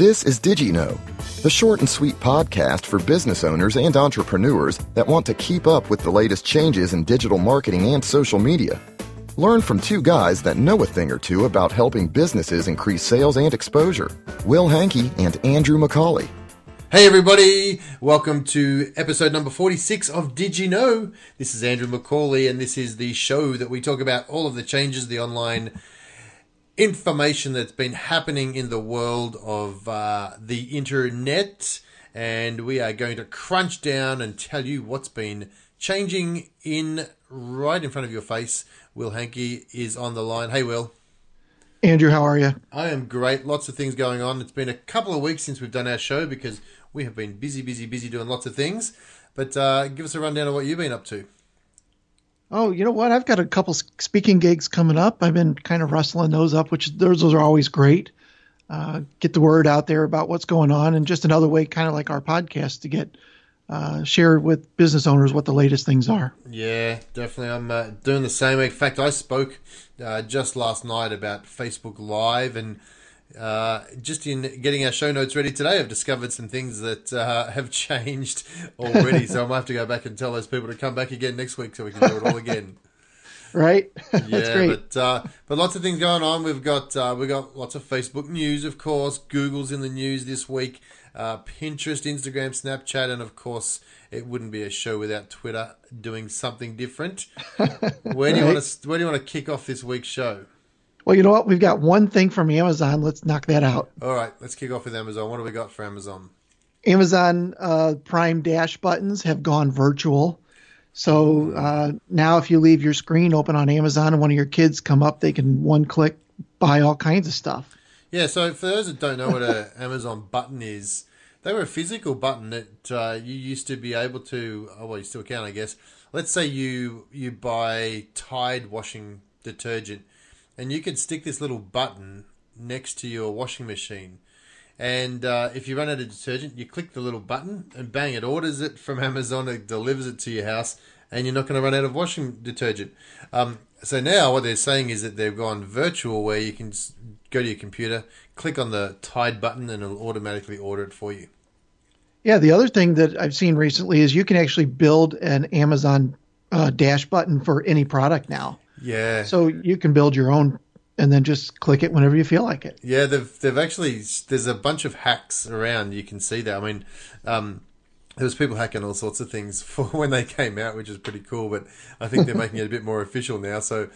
This is DigiKnow, the short and sweet podcast for business owners and entrepreneurs that want to keep up with the latest changes in digital marketing and social media. Learn from two guys that know a thing or two about helping businesses increase sales and exposure Will Hankey and Andrew McCauley. Hey everybody, welcome to episode number 46 of Did You Know? This is Andrew McCauley and this is the show that we talk about all of the changes, the online information that's been happening in the world of uh, the internet, and we are going to crunch down and tell you what's been changing in right in front of your face. Will Hankey is on the line. Hey, Will. Andrew, how are you? I am great. Lots of things going on. It's been a couple of weeks since we've done our show because we have been busy, busy, busy doing lots of things. But uh, give us a rundown of what you've been up to. Oh, you know what? I've got a couple speaking gigs coming up. I've been kind of rustling those up, which those, are always great. Uh, get the word out there about what's going on, and just another way, kind of like our podcast, to get uh, shared with business owners what the latest things are. Yeah, definitely. I'm uh, doing the same. In fact, I spoke uh, just last night about Facebook Live and uh, just in getting our show notes ready today, I've discovered some things that uh, have changed already. so I might have to go back and tell those people to come back again next week so we can do it all again. right? Yeah, but uh, but lots of things going on. We've got uh, we've got lots of Facebook news, of course. Google's in the news this week. Uh, Pinterest, Instagram, Snapchat, and of course, it wouldn't be a show without Twitter doing something different. Where do you Right. want to Where do you want to kick off this week's show? Well, you know what? We've got one thing from Amazon. Let's knock that out. All right, let's kick off with Amazon. What do we got for Amazon? Amazon uh, Prime Dash buttons have gone virtual. So uh, now, if you leave your screen open on Amazon and one of your kids come up, they can one click buy all kinds of stuff. Yeah, so for those that don't know what an Amazon button is, they were a physical button that uh, you used to be able to. Oh, well, you still can, I guess. Let's say you you buy Tide washing detergent, and you can stick this little button next to your washing machine. And uh, if you run out of detergent, you click the little button, and bang, it orders it from Amazon. It delivers it to your house, and you're not going to run out of washing detergent. Um, so now what they're saying is that they've gone virtual, where you can go to your computer, click on the Tide button, and it'll automatically order it for you. Yeah, the other thing that I've seen recently is you can actually build an Amazon uh, Dash button for any product now. Yeah. So you can build your own and then just click it whenever you feel like it. Yeah, they've they've actually there's a bunch of hacks around. You can see that. I mean, um, there was people hacking all sorts of things for when they came out, which is pretty cool. But I think they're making it a bit more official now. So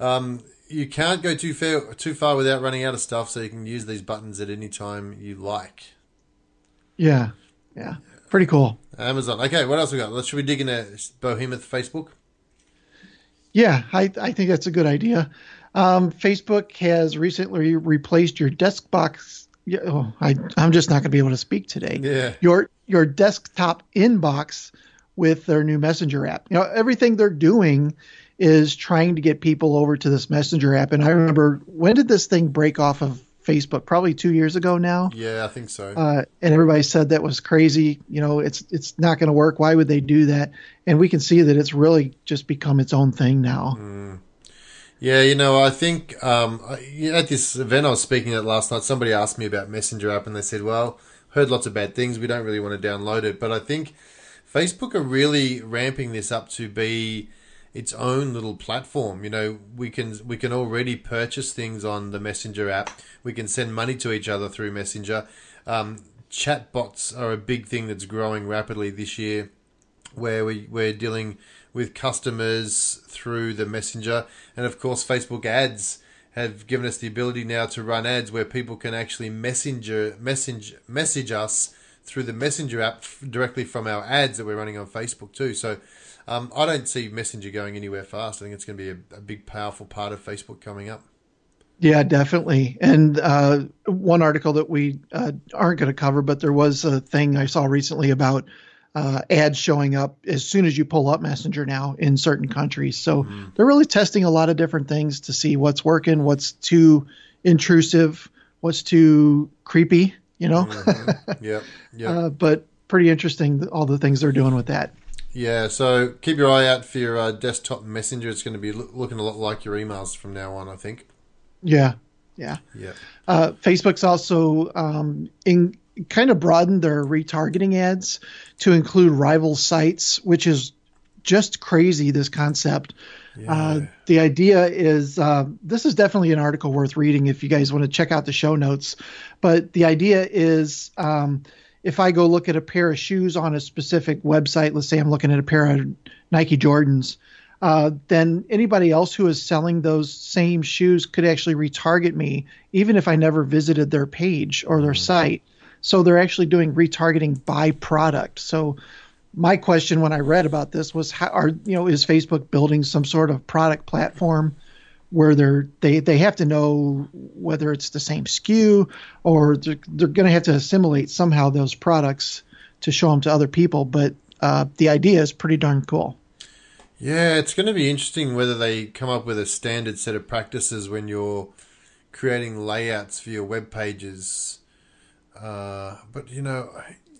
um, you can't go too far too far without running out of stuff. So you can use these buttons at any time you like. Yeah, yeah, pretty cool. Amazon. Okay, what else we got? Let's should we dig into Behemoth Facebook? Yeah, I, I think that's a good idea. Um, Facebook has recently replaced your desk box. yeah, Oh, I, I'm just not going to be able to speak today. Yeah. Your your desktop inbox with their new Messenger app. You know, everything they're doing is trying to get people over to this Messenger app. And I remember when did this thing break off of Facebook? Probably two years ago now. Yeah, I think so. Uh, and everybody said that was crazy. You know, it's it's not going to work. Why would they do that? And we can see that it's really just become its own thing now. Yeah, you know, I think um, at this event I was speaking at last night, somebody asked me about Messenger app, and they said, "Well, heard lots of bad things. We don't really want to download it." But I think Facebook are really ramping this up to be its own little platform. You know, we can we can already purchase things on the Messenger app. We can send money to each other through Messenger. Um, chatbots are a big thing that's growing rapidly this year where we, we're dealing with customers through the messenger and of course facebook ads have given us the ability now to run ads where people can actually messenger message message us through the messenger app directly from our ads that we're running on facebook too so um, i don't see messenger going anywhere fast i think it's going to be a, a big powerful part of facebook coming up Yeah, definitely. And uh, one article that we uh, aren't going to cover, but there was a thing I saw recently about uh, ads showing up as soon as you pull up Messenger now in certain countries. So they're really testing a lot of different things to see what's working, what's too intrusive, what's too creepy, you know. yep yep uh, but pretty interesting all the things they're doing with that. Yeah, so keep your eye out for your uh, desktop messenger. It's going to be loo- looking a lot like your emails from now on, I think. Yeah. Yeah. Yeah. Uh, Facebook's also um, in kind of broadened their retargeting ads to include rival sites, which is just crazy. This concept. Uh, the idea is uh, this is definitely an article worth reading if you guys want to check out the show notes. But the idea is um, if I go look at a pair of shoes on a specific website, let's say I'm looking at a pair of Nike Jordans, uh, then anybody else who is selling those same shoes could actually retarget me, even if I never visited their page or their site. So they're actually doing retargeting by product. So my question when I read about this was how are you know is Facebook building some sort of product platform where they're they they have to know whether it's the same SKU or they're, they're going to have to assimilate somehow those products to show them to other people. But uh, the idea is pretty darn cool. Yeah, it's going to be interesting whether they come up with a standard set of practices when you're creating layouts for your web pages. Uh, but you know,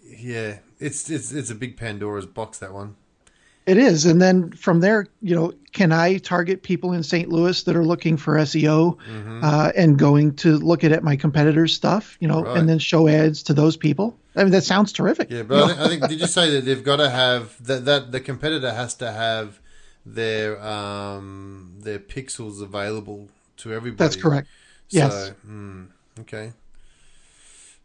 yeah, it's it's it's a big Pandora's box that one. It is, and then from there, you know, can I target people in St. Louis that are looking for SEO Mm-hmm. uh, and going to look at, at my competitors' stuff, you know, Right. and then show ads to those people? I mean, that sounds terrific. Yeah, but I think, I think did you say that they've got to have that that the competitor has to have their um their pixels available to everybody. That's correct. Yes. So, hmm, okay.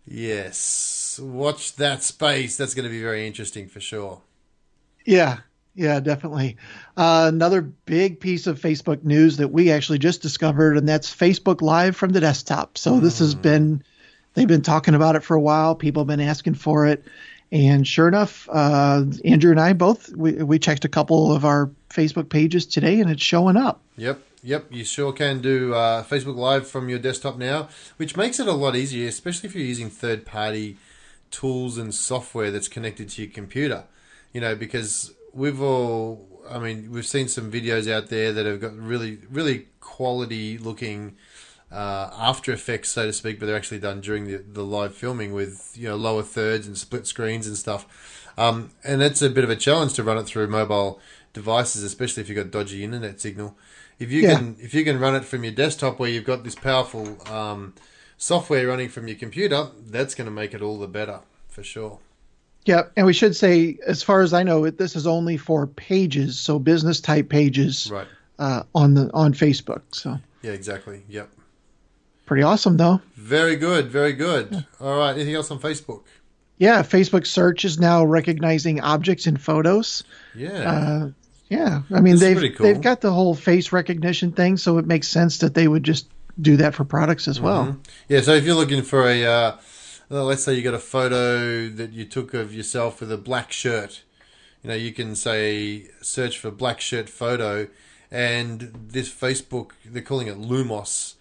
Yes. Watch that space. That's going to be very interesting for sure. Yeah, yeah, definitely. Uh, another big piece of Facebook news that we actually just discovered, and that's Facebook Live from the desktop. So this has been, they've been talking about it for a while. People have been asking for it. And sure enough, uh, Andrew and I both, we, we checked a couple of our Facebook pages today and it's showing up. Yep, yep. You sure can do uh, Facebook Live from your desktop now, which makes it a lot easier, especially if you're using third-party tools and software that's connected to your computer. You know, because we've all, I mean, we've seen some videos out there that have got really, really quality-looking uh, After Effects, so to speak, but they're actually done during the, the live filming with you know lower thirds and split screens and stuff. Um, and it's a bit of a challenge to run it through mobile devices, especially if you've got dodgy internet signal. If you Yeah. can, if you can run it from your desktop where you've got this powerful um, software running from your computer, that's going to make it all the better for sure. Yeah, and we should say, as far as I know, this is only for pages, so business type pages Right? uh, on the on Facebook. So Yeah, exactly. Yep. pretty awesome, though. Very good. Very good. All right. Anything else on Facebook? Yeah, Facebook search is now recognizing objects in photos. Yeah. Uh, yeah, I mean This they've cool. they've got the whole face recognition thing, so it makes sense that they would just do that for products as well. Mm-hmm. Yeah, so if you're looking for a, uh, well, let's say you got a photo that you took of yourself with a black shirt, you know, you can say search for black shirt photo, and this Facebook, they're calling it Lumos.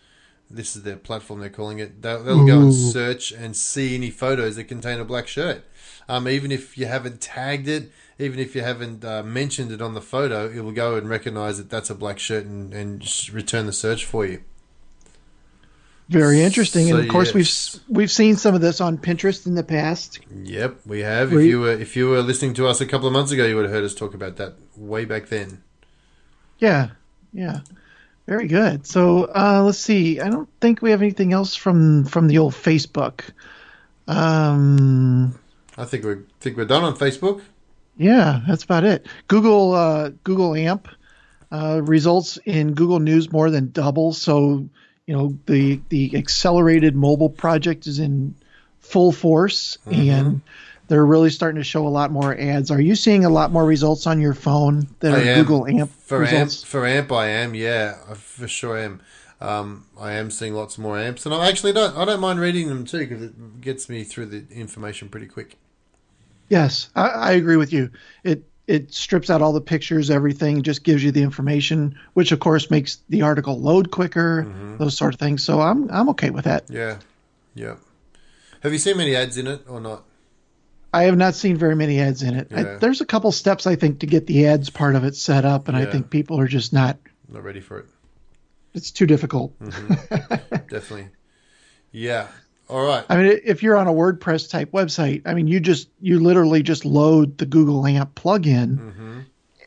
This is their platform. They're calling it. They'll, they'll go and search and see any photos that contain a black shirt. Um, even if you haven't tagged it, even if you haven't uh, mentioned it on the photo, it will go and recognize that that's a black shirt and, and return the search for you. Very interesting, So, and of course yes. we've we've seen some of this on Pinterest in the past. Yep, we have. Were If you- you were if you were listening to us a couple of months ago, you would have heard us talk about that way back then. Yeah, yeah, very good. So uh, let's see. I don't think we have anything else from from the old Facebook. Um, I think we think we're done on Facebook. Yeah, that's about it. Google uh, Google AMP uh, results in Google News more than double. So you know the the accelerated mobile project is in full force, and they're really starting to show a lot more ads. Are you seeing a lot more results on your phone that I are am. Google AMP for results? amp for amp. I am, yeah, I for sure am. Um, I am seeing lots more amps, and I actually don't. I don't mind reading them too because it gets me through the information pretty quick. Yes, I, I agree with you. It it strips out all the pictures, everything, just gives you the information, which of course makes the article load quicker, mm-hmm. those sort of things. So I'm I'm okay with that. Yeah, yeah. Have you seen many ads in it or not? I have not seen very many ads in it. I, there's a couple steps I think to get the ads part of it set up, and I think people are just not. Not ready for it. It's too difficult. Mm-hmm. Definitely. Yeah. All right. I mean, if you're on a WordPress type website, I mean, you just you literally just load the Google AMP plugin, Mm-hmm.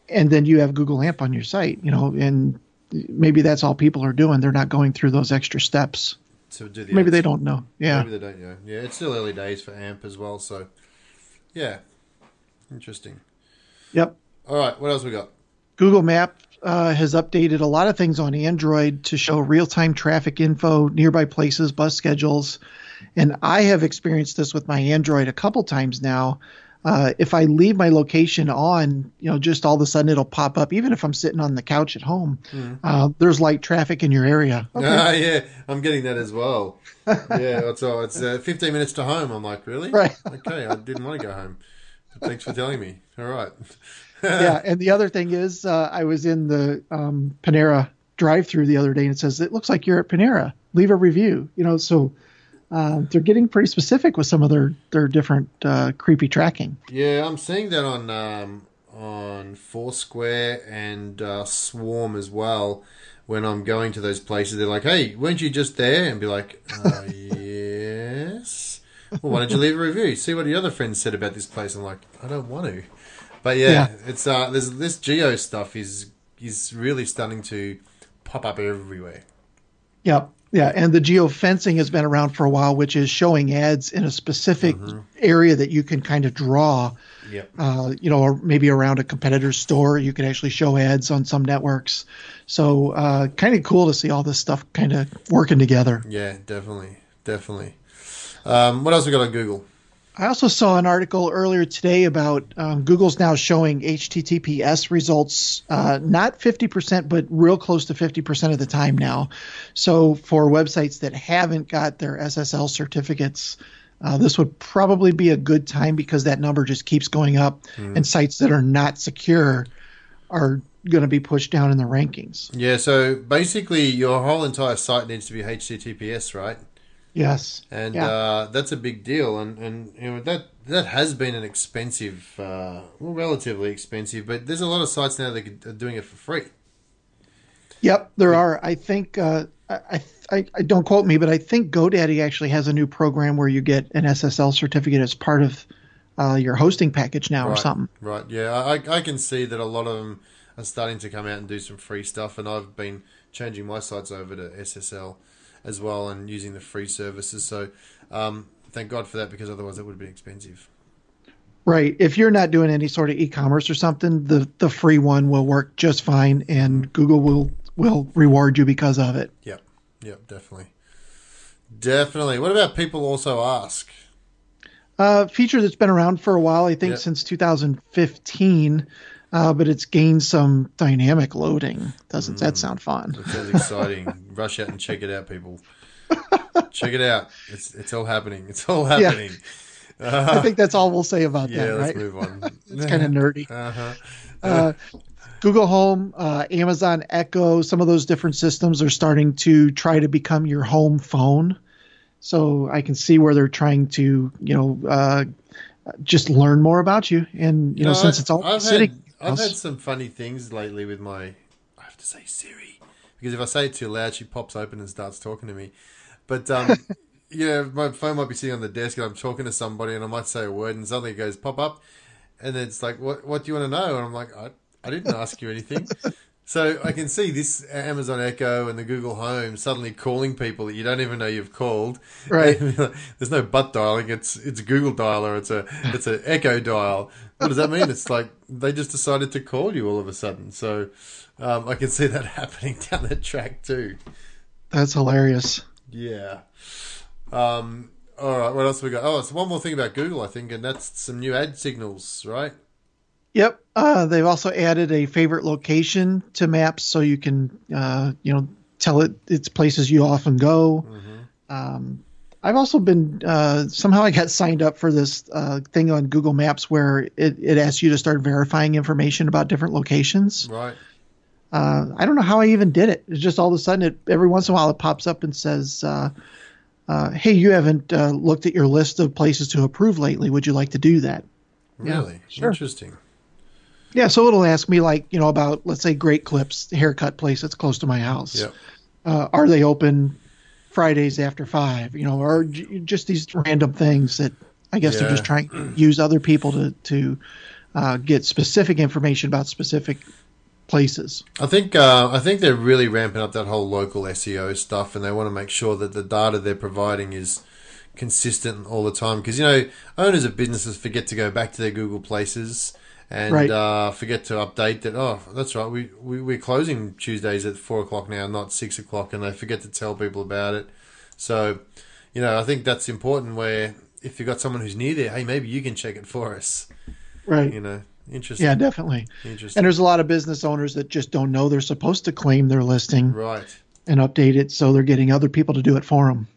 and then you have Google AMP on your site. You know, and maybe that's all people are doing. They're not going through those extra steps. to do the Maybe they don't know. Yeah. Maybe they don't know. Yeah, it's still early days for AMP as well. So, yeah, interesting. Yep. All right, what else we got? Google Map uh, has updated a lot of things on Android to show real time traffic info, nearby places, bus schedules. And I have experienced this with my Android a couple times now. Uh, if I leave my location on, you know, just all of a sudden it'll pop up, even if I'm sitting on the couch at home. Uh, there's light traffic in your area. Okay. Ah, yeah, I'm getting that as well. yeah, that's all. It's uh, 15 minutes to home. I'm like, really? Right. okay, I didn't want to go home. But thanks for telling me. All right. yeah, and the other thing is, uh, I was in the um, Panera drive-through the other day, and it says it looks like you're at Panera. Leave a review. You know, so uh, they're getting pretty specific with some of their their different uh, creepy tracking. Yeah, I'm seeing that on um, on Foursquare and uh, Swarm as well. When I'm going to those places, they're like, "Hey, weren't you just there?" And be like, uh, "Yes." Well, why don't you leave a review? See what your other friends said about this place. I'm like, I don't want to. But yeah, Yeah. it's uh, there's this geo stuff is is really starting to pop up everywhere. Yep. Yeah, and the geofencing has been around for a while, which is showing ads in a specific area that you can kind of draw. Yep. Uh, you know, or maybe around a competitor's store, you can actually show ads on some networks. So, uh, kind of cool to see all this stuff kind of working together. Yeah, definitely, definitely. Um, what else we got on Google? I also saw an article earlier today about um, Google's now showing HTTPS results, uh, not 50%, but real close to 50% of the time now. So for websites that haven't got their SSL certificates, uh, this would probably be a good time because that number just keeps going up, and sites that are not secure are going to be pushed down in the rankings. Yeah, so basically, your whole entire site needs to be HTTPS, right? Yes. and Yeah. uh, that's a big deal. And, and you know that that has been an expensive, uh, well, relatively expensive, but there's a lot of sites now that are doing it for free. Yep, there are. I think uh, I, I I don't quote me, but I think GoDaddy actually has a new program where you get an SSL certificate as part of uh, your hosting package now or something. Right. Yeah, I, I can see that a lot of them are starting to come out and do some free stuff, and I've been changing my sites over to SSL as well and using the free services. So um, thank God for that because otherwise it would have been expensive. Right. If you're not doing any sort of e-commerce or something, the the free one will work just fine, and Google will will reward you because of it. Yep. Yep. Definitely. Definitely. What about people also ask? Uh, feature that's been around for a while, I think Yep. since 2015, uh, but it's gained some dynamic loading. Doesn't Mm. that sound fun? That sounds exciting. Rush out and check it out, people. check it out. It's it's all happening. It's all happening. Yeah, I think that's all we'll say about Yeah, that, let's right? move on. It's kind of nerdy. uh-huh. uh, Google Home, uh, Amazon Echo, some of those different systems are starting to try to become your home phone. So I can see where they're trying to, you know, uh, just learn more about you. And, you know, since it's all I've sitting. had, I've had some funny things lately with my. I have to say Siri because if I say it too loud, she pops open and starts talking to me. But um, yeah, my phone might be sitting on the desk and I'm talking to somebody and I might say a word and suddenly it goes pop up, and it's like, what What do you want to know? And I'm like, I I didn't ask you anything. So I can see this Amazon Echo and the Google Home suddenly calling people that you don't even know you've called. Right. There's no butt dialing. It's it's Google dialer. It's a it's an Echo dial. What does that mean? It's like they just decided to call you all of a sudden. So um, I can see that happening down the track too. That's hilarious. Yeah. Um, all right. What else have we got? Oh, it's one more thing about Google, I think, and that's some new ad signals, right? Yep. Uh, they've also added a favorite location to maps so you can, uh, you know, tell it it's places you often go. Um, I've also been uh, somehow I got signed up for this uh, thing on Google Maps where it, it asks you to start verifying information about different locations. Right. Uh, I don't know how I even did it. It's just all of a sudden, it every once in a while it pops up and says, uh, uh, "Hey, you haven't uh, looked at your list of places to approve lately. Would you like to do that?" Yeah, Really sure. interesting. Yeah, so it'll ask me like, you know, about let's say Great Clips haircut place that's close to my house. Yep. Uh, are they open Fridays after five? You know, or j- just these random things that I guess they're just trying to use other people to to uh, get specific information about specific places. I think uh, I think they're really ramping up that whole local SEO stuff, and they want to make sure that the data they're providing is consistent all the time. Because you know, owners of businesses forget to go back to their Google Places and Right. uh, forget to update that. Oh, that's right, we, we we're closing Tuesdays at four o'clock now, not six o'clock, and they forget to tell people about it. So, you know, I think that's important. Where if you've got someone who's near there, hey, maybe you can check it for us. Right. You know, interesting. Yeah, definitely. interesting. And there's a lot of business owners that just don't know they're supposed to claim their listing right. and update it, so they're getting other people to do it for them.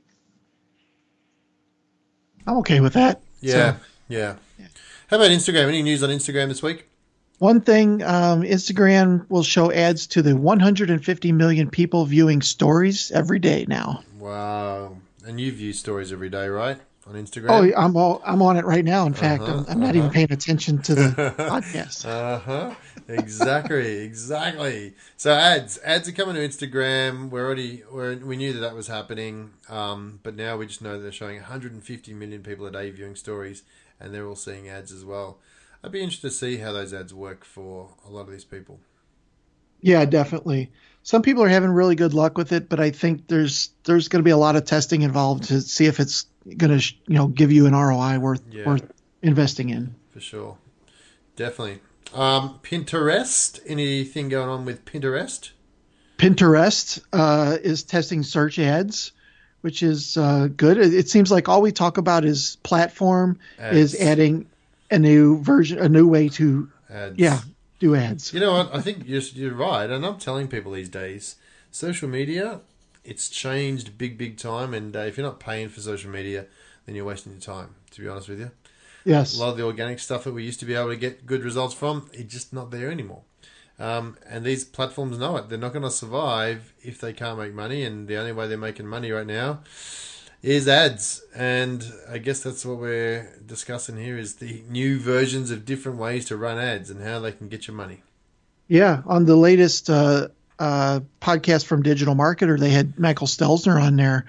I'm okay with that. Yeah, So, yeah. How about Instagram? Any news on Instagram this week? one thing, um, Instagram will show ads to the 150 million people viewing stories every day now. Wow. And you view stories every day, right? On Instagram? Oh, I'm all, I'm on it right now. In fact, Uh-huh, I'm, I'm not even paying attention to the podcast. Uh huh. Exactly. exactly. So ads, ads are coming to Instagram. We're already we're, we knew that that was happening, um, but now we just know that they're showing 150 million people a day viewing stories, and they're all seeing ads as well. I'd be interested to see how those ads work for a lot of these people. Yeah, definitely. Some people are having really good luck with it, but I think there's there's going to be a lot of testing involved to see if it's going to you know give you an ROI worth Yeah. worth investing in. For sure. Definitely. Um, Pinterest. Anything going on with Pinterest? Pinterest uh, is testing search ads, which is uh, good. It, it seems like all we talk about is platform is adding a new version, a new way to Ads. yeah do ads. You know what? I think you're, you're right, and I'm telling people these days, social media, it's changed big, big time. And uh, if you're not paying for social media, then you're wasting your time. To be honest with you, Yes. a lot of the organic stuff that we used to be able to get good results from, it's just not there anymore. Um, and these platforms know it. They're not going to survive if they can't make money, and the only way they're making money right now is ads. And I guess that's what we're discussing here: is the new versions of different ways to run ads and how they can get your money. Yeah, on the latest uh, uh, podcast from Digital Marketer, they had Michael Stelzner on there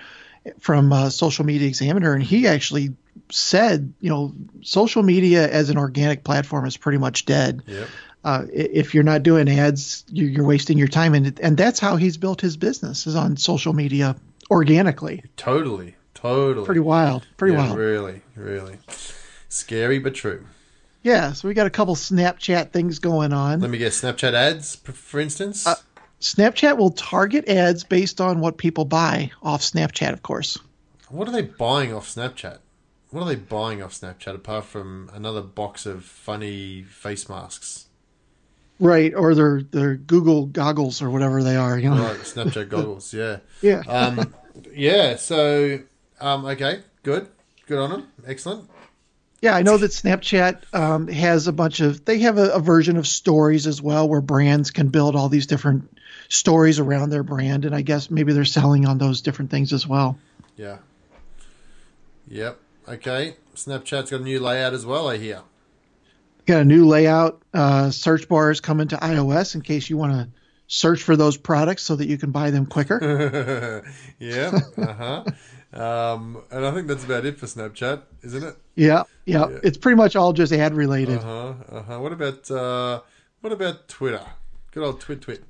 from uh, Social Media Examiner, and he actually said, you know, social media as an organic platform is pretty much dead. Yep. Uh, if you're not doing ads, you- you're wasting your time, and and that's how he's built his business is on social media organically. Totally, totally. Pretty wild, pretty yeah, wild. Really, really scary but true. Yeah, so we got a couple Snapchat things going on. Let me guess. Snapchat ads, for instance. Uh, Snapchat will target ads based on what people buy off Snapchat, of course. what are they buying off Snapchat? What are they buying off Snapchat apart from another box of funny face masks? Right, or their their Google goggles or whatever they are, you know. Right, Snapchat goggles. Yeah. Yeah. Um, yeah. So, um, okay, good, good on them. Excellent. yeah, I know that Snapchat um, has a bunch of they have a, a version of stories as well where brands can build all these different stories around their brand and I guess maybe they're selling on those different things as well. Yeah. Yep. Okay. Snapchat's got a new layout as well. I hear. Got a new layout, uh, search bars coming to iOS in case you want to search for those products so that you can buy them quicker. yeah. Uh huh. Um, and I think that's about it for Snapchat, isn't it? yeah, yeah, Yeah. It's pretty much all just ad related. Uh huh. Uh huh. What about uh, what about Twitter? Good old Twit Twit.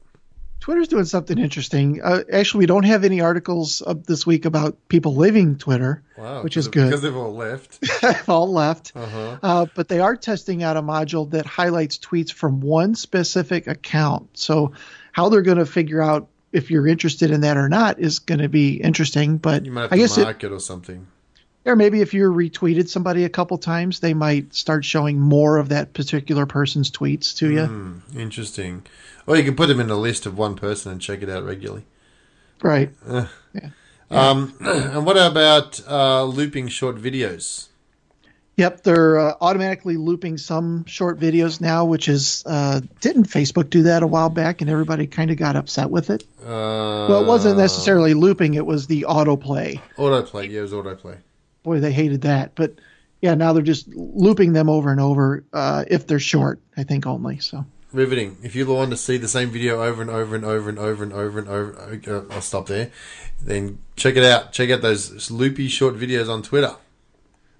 Twitter's doing something interesting. Uh, actually, we don't have any articles up this week about people leaving Twitter, Wow. which is good. because they've all left. All left. Uh huh. Uh, but they are testing out a module that highlights tweets from one specific account. So, how they're going to figure out if you're interested in that or not is going to be interesting. But You might have I to guess it, mark it or something. Or maybe if you're retweeted somebody a couple times, they might start showing more of that particular person's tweets to you. Hmm, interesting. Or you can put them in a list of one person and check it out regularly. Right. Um, and what about uh, looping short videos? Yep, they're uh, automatically looping some short videos now, which is uh, didn't Facebook do that a while back, and everybody kind of got upset with it. Uh, Well, it wasn't necessarily looping; it was the autoplay. autoplay. Yeah, it was autoplay. Boy, they hated that. But yeah, now they're just looping them over and over uh, if they're short. I think only. So Riveting. If you want to see the same video over and over and over and over and over and over, uh, I'll stop there. Then check it out. Check out those loopy short videos on Twitter.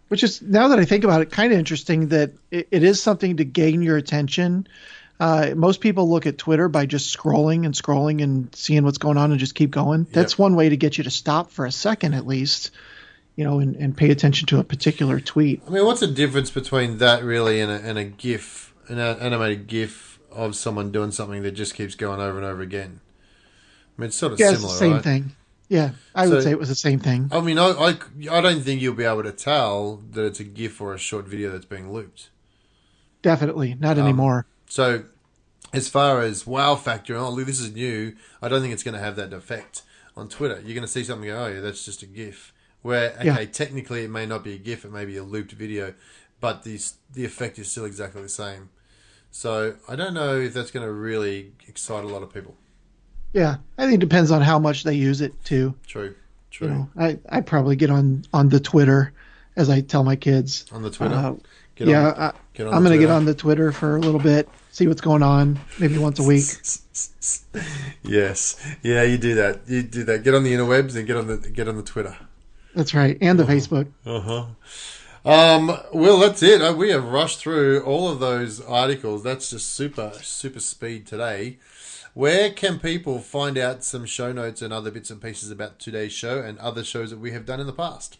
which is now that I think about it, kind of interesting that it, it is something to gain your attention. Uh, most people look at Twitter by just scrolling and scrolling and seeing what's going on and just keep going. That's Yep. one way to get you to stop for a second at least, you know, and, and pay attention to a particular tweet. I mean, what's the difference between that really and a, and a GIF, an animated GIF of someone doing something that just keeps going over and over again? I mean, it's sort of Yeah, similar, it's the same right? thing. Yeah, I would say it was the same thing. I mean, I, I, I don't think you'll be able to tell that it's a GIF or a short video that's being looped. Definitely not Um, anymore. So, as far as wow factor, oh, look, this is new, I don't think it's going to have that effect on Twitter. You're going to see something go, oh, yeah, that's just a GIF. Where, okay, Yeah. technically it may not be a GIF, it may be a looped video, but the, the effect is still exactly the same. So, I don't know if that's going to really excite a lot of people. Yeah, I think it depends on how much they use it too. True, true. You know, I I probably get on on the Twitter as I tell my kids. on the Twitter. Uh, Get yeah, on- I, get on I'm going to get on the Twitter for a little bit, see what's going on, maybe once a week. yes, yeah, you do that. You do that. Get on the interwebs and get on the get on the Twitter. That's right, and the Facebook. Uh huh. Um, well, that's it. Uh, We have rushed through all of those articles. That's just super, super speed today. Where can people find out some show notes and other bits and pieces about today's show and other shows that we have done in the past?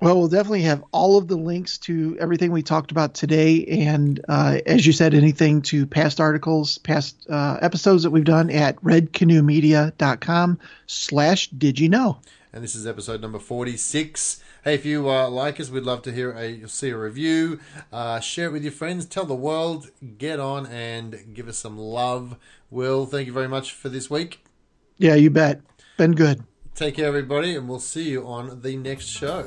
Well, we'll definitely have all of the links to everything we talked about today, and uh, as you said, anything to past articles, past uh, episodes that we've done at redcanoemedia.com slash did you know. And this is episode number 46. Hey, if you uh, like us, we'd love to hear a see a review. Uh, share it with your friends. Tell the world. Get on and give us some love. Will, thank you very much for this week. Yeah, you bet. Been good. Take care, everybody, and we'll see you on the next show.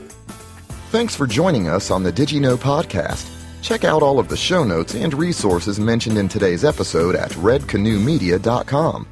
Thanks for joining us on the Did You Know podcast. Check out all of the show notes and resources mentioned in today's episode at redcanoemedia.com.